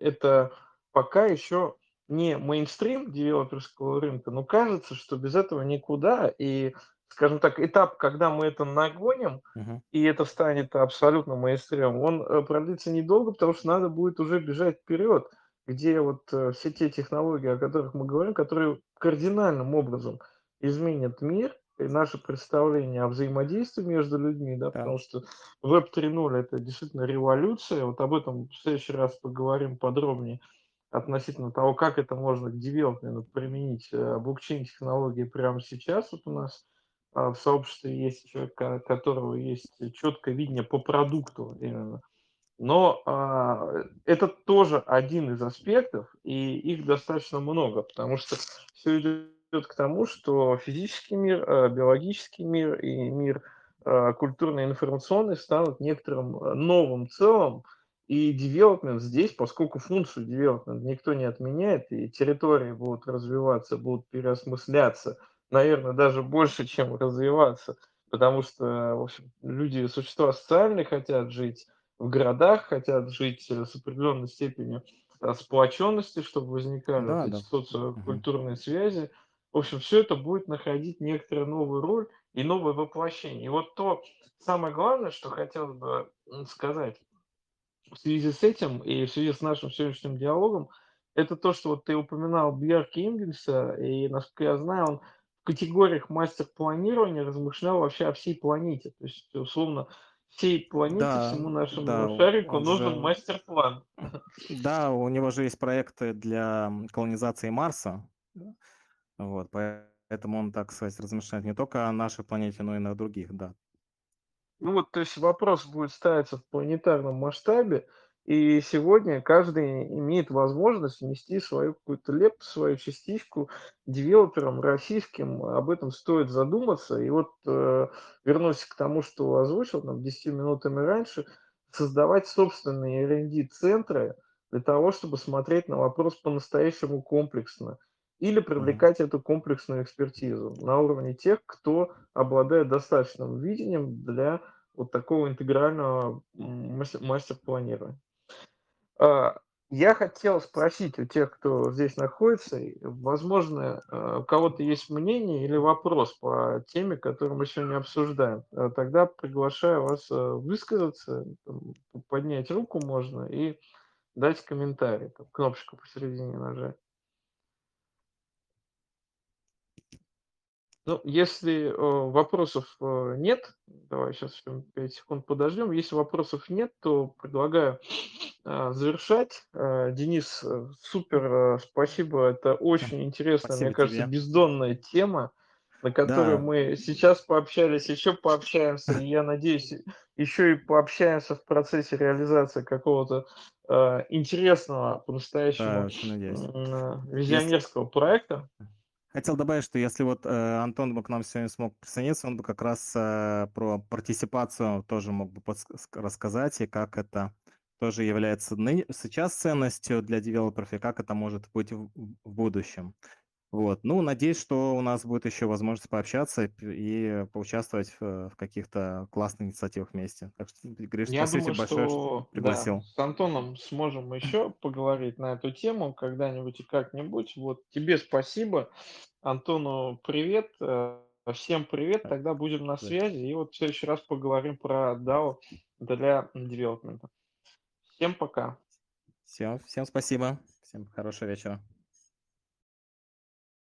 это пока еще не мейнстрим девелоперского рынка, но кажется, что без этого никуда, и, скажем так, этап, когда мы это нагоним, uh-huh. и это станет абсолютно мейнстримом, он продлится недолго, потому что надо будет уже бежать вперед где вот э, все те технологии, о которых мы говорим, которые кардинальным образом изменят мир и наше представление о взаимодействии между людьми, да, да. потому что Web 3.0 это действительно революция. Вот об этом в следующий раз поговорим подробнее относительно того, как это можно к девелопменту применить э, блокчейн-технологии прямо сейчас. Вот у нас а, в сообществе есть человек, у которого есть четкое видение по продукту именно но а, это тоже один из аспектов, и их достаточно много, потому что все идет к тому, что физический мир, а, биологический мир и мир а, культурно-информационный станут некоторым новым целым, и девелопмент здесь, поскольку функцию девелопмент никто не отменяет, и территории будут развиваться, будут переосмысляться, наверное, даже больше, чем развиваться, потому что, в общем, люди, существа социальные хотят жить, в городах, хотят жить э, с определенной степенью э, сплоченности, чтобы возникали да, эти да. социокультурные угу. связи. В общем, все это будет находить некоторую новую роль и новое воплощение. И вот то самое главное, что хотелось бы сказать в связи с этим и в связи с нашим сегодняшним диалогом, это то, что вот ты упоминал Бьерки Ингельса, и, насколько я знаю, он в категориях мастер-планирования размышлял вообще о всей планете. То есть, условно, всей планете, да, всему нашему да, шарику нужен же... мастер-план. Да, у него же есть проекты для колонизации Марса. Вот, поэтому он, так сказать, размышляет не только о нашей планете, но и на других, да. Ну вот, то есть вопрос будет ставиться в планетарном масштабе, и сегодня каждый имеет возможность внести свою какую-то лепту, свою частичку девелоперам российским. Об этом стоит задуматься. И вот э, вернусь к тому, что озвучил там 10 минутами раньше, создавать собственные R&D-центры для того, чтобы смотреть на вопрос по-настоящему комплексно. Или привлекать эту комплексную экспертизу на уровне тех, кто обладает достаточным видением для вот такого интегрального мастер-планирования. А, я хотел спросить у тех, кто здесь находится, возможно, э, у кого-то есть мнение или вопрос по теме, которую мы сегодня обсуждаем. Э, тогда приглашаю вас высказаться, поднять руку можно и дать комментарий, там, кнопочку посередине нажать. Ну, если э, вопросов э, нет, давай сейчас 5 секунд подождем. Если вопросов нет, то предлагаю э, завершать. Э, Денис, э, супер, э, спасибо. Это очень интересная, мне Спасибо кажется, тебе. бездонная тема, на которую Да, мы сейчас пообщались, еще пообщаемся. И я надеюсь, еще и пообщаемся в процессе реализации какого-то э, интересного, да, по-настоящему м, э, визионерского проекта. Хотел добавить, что если вот э, Антон бы к нам сегодня смог присоединиться, он бы как раз э, про партисипацию тоже мог бы рассказать, и как это тоже является ны- сейчас ценностью для девелоперов, и как это может быть в, в будущем. Вот. Ну, надеюсь, что у нас будет еще возможность пообщаться и, поучаствовать в, в каких-то классных инициативах вместе. Так что, Гриш, Я спасибо думаю, тебе большое, что что да, пригласил. с Антоном сможем еще поговорить на эту тему когда-нибудь и как-нибудь. Вот тебе спасибо, Антону привет, э, всем привет, Да, тогда будем на да. связи и вот в следующий раз поговорим про DAO для девелопмента. Всем пока. Все, всем спасибо. Всем хорошего вечера.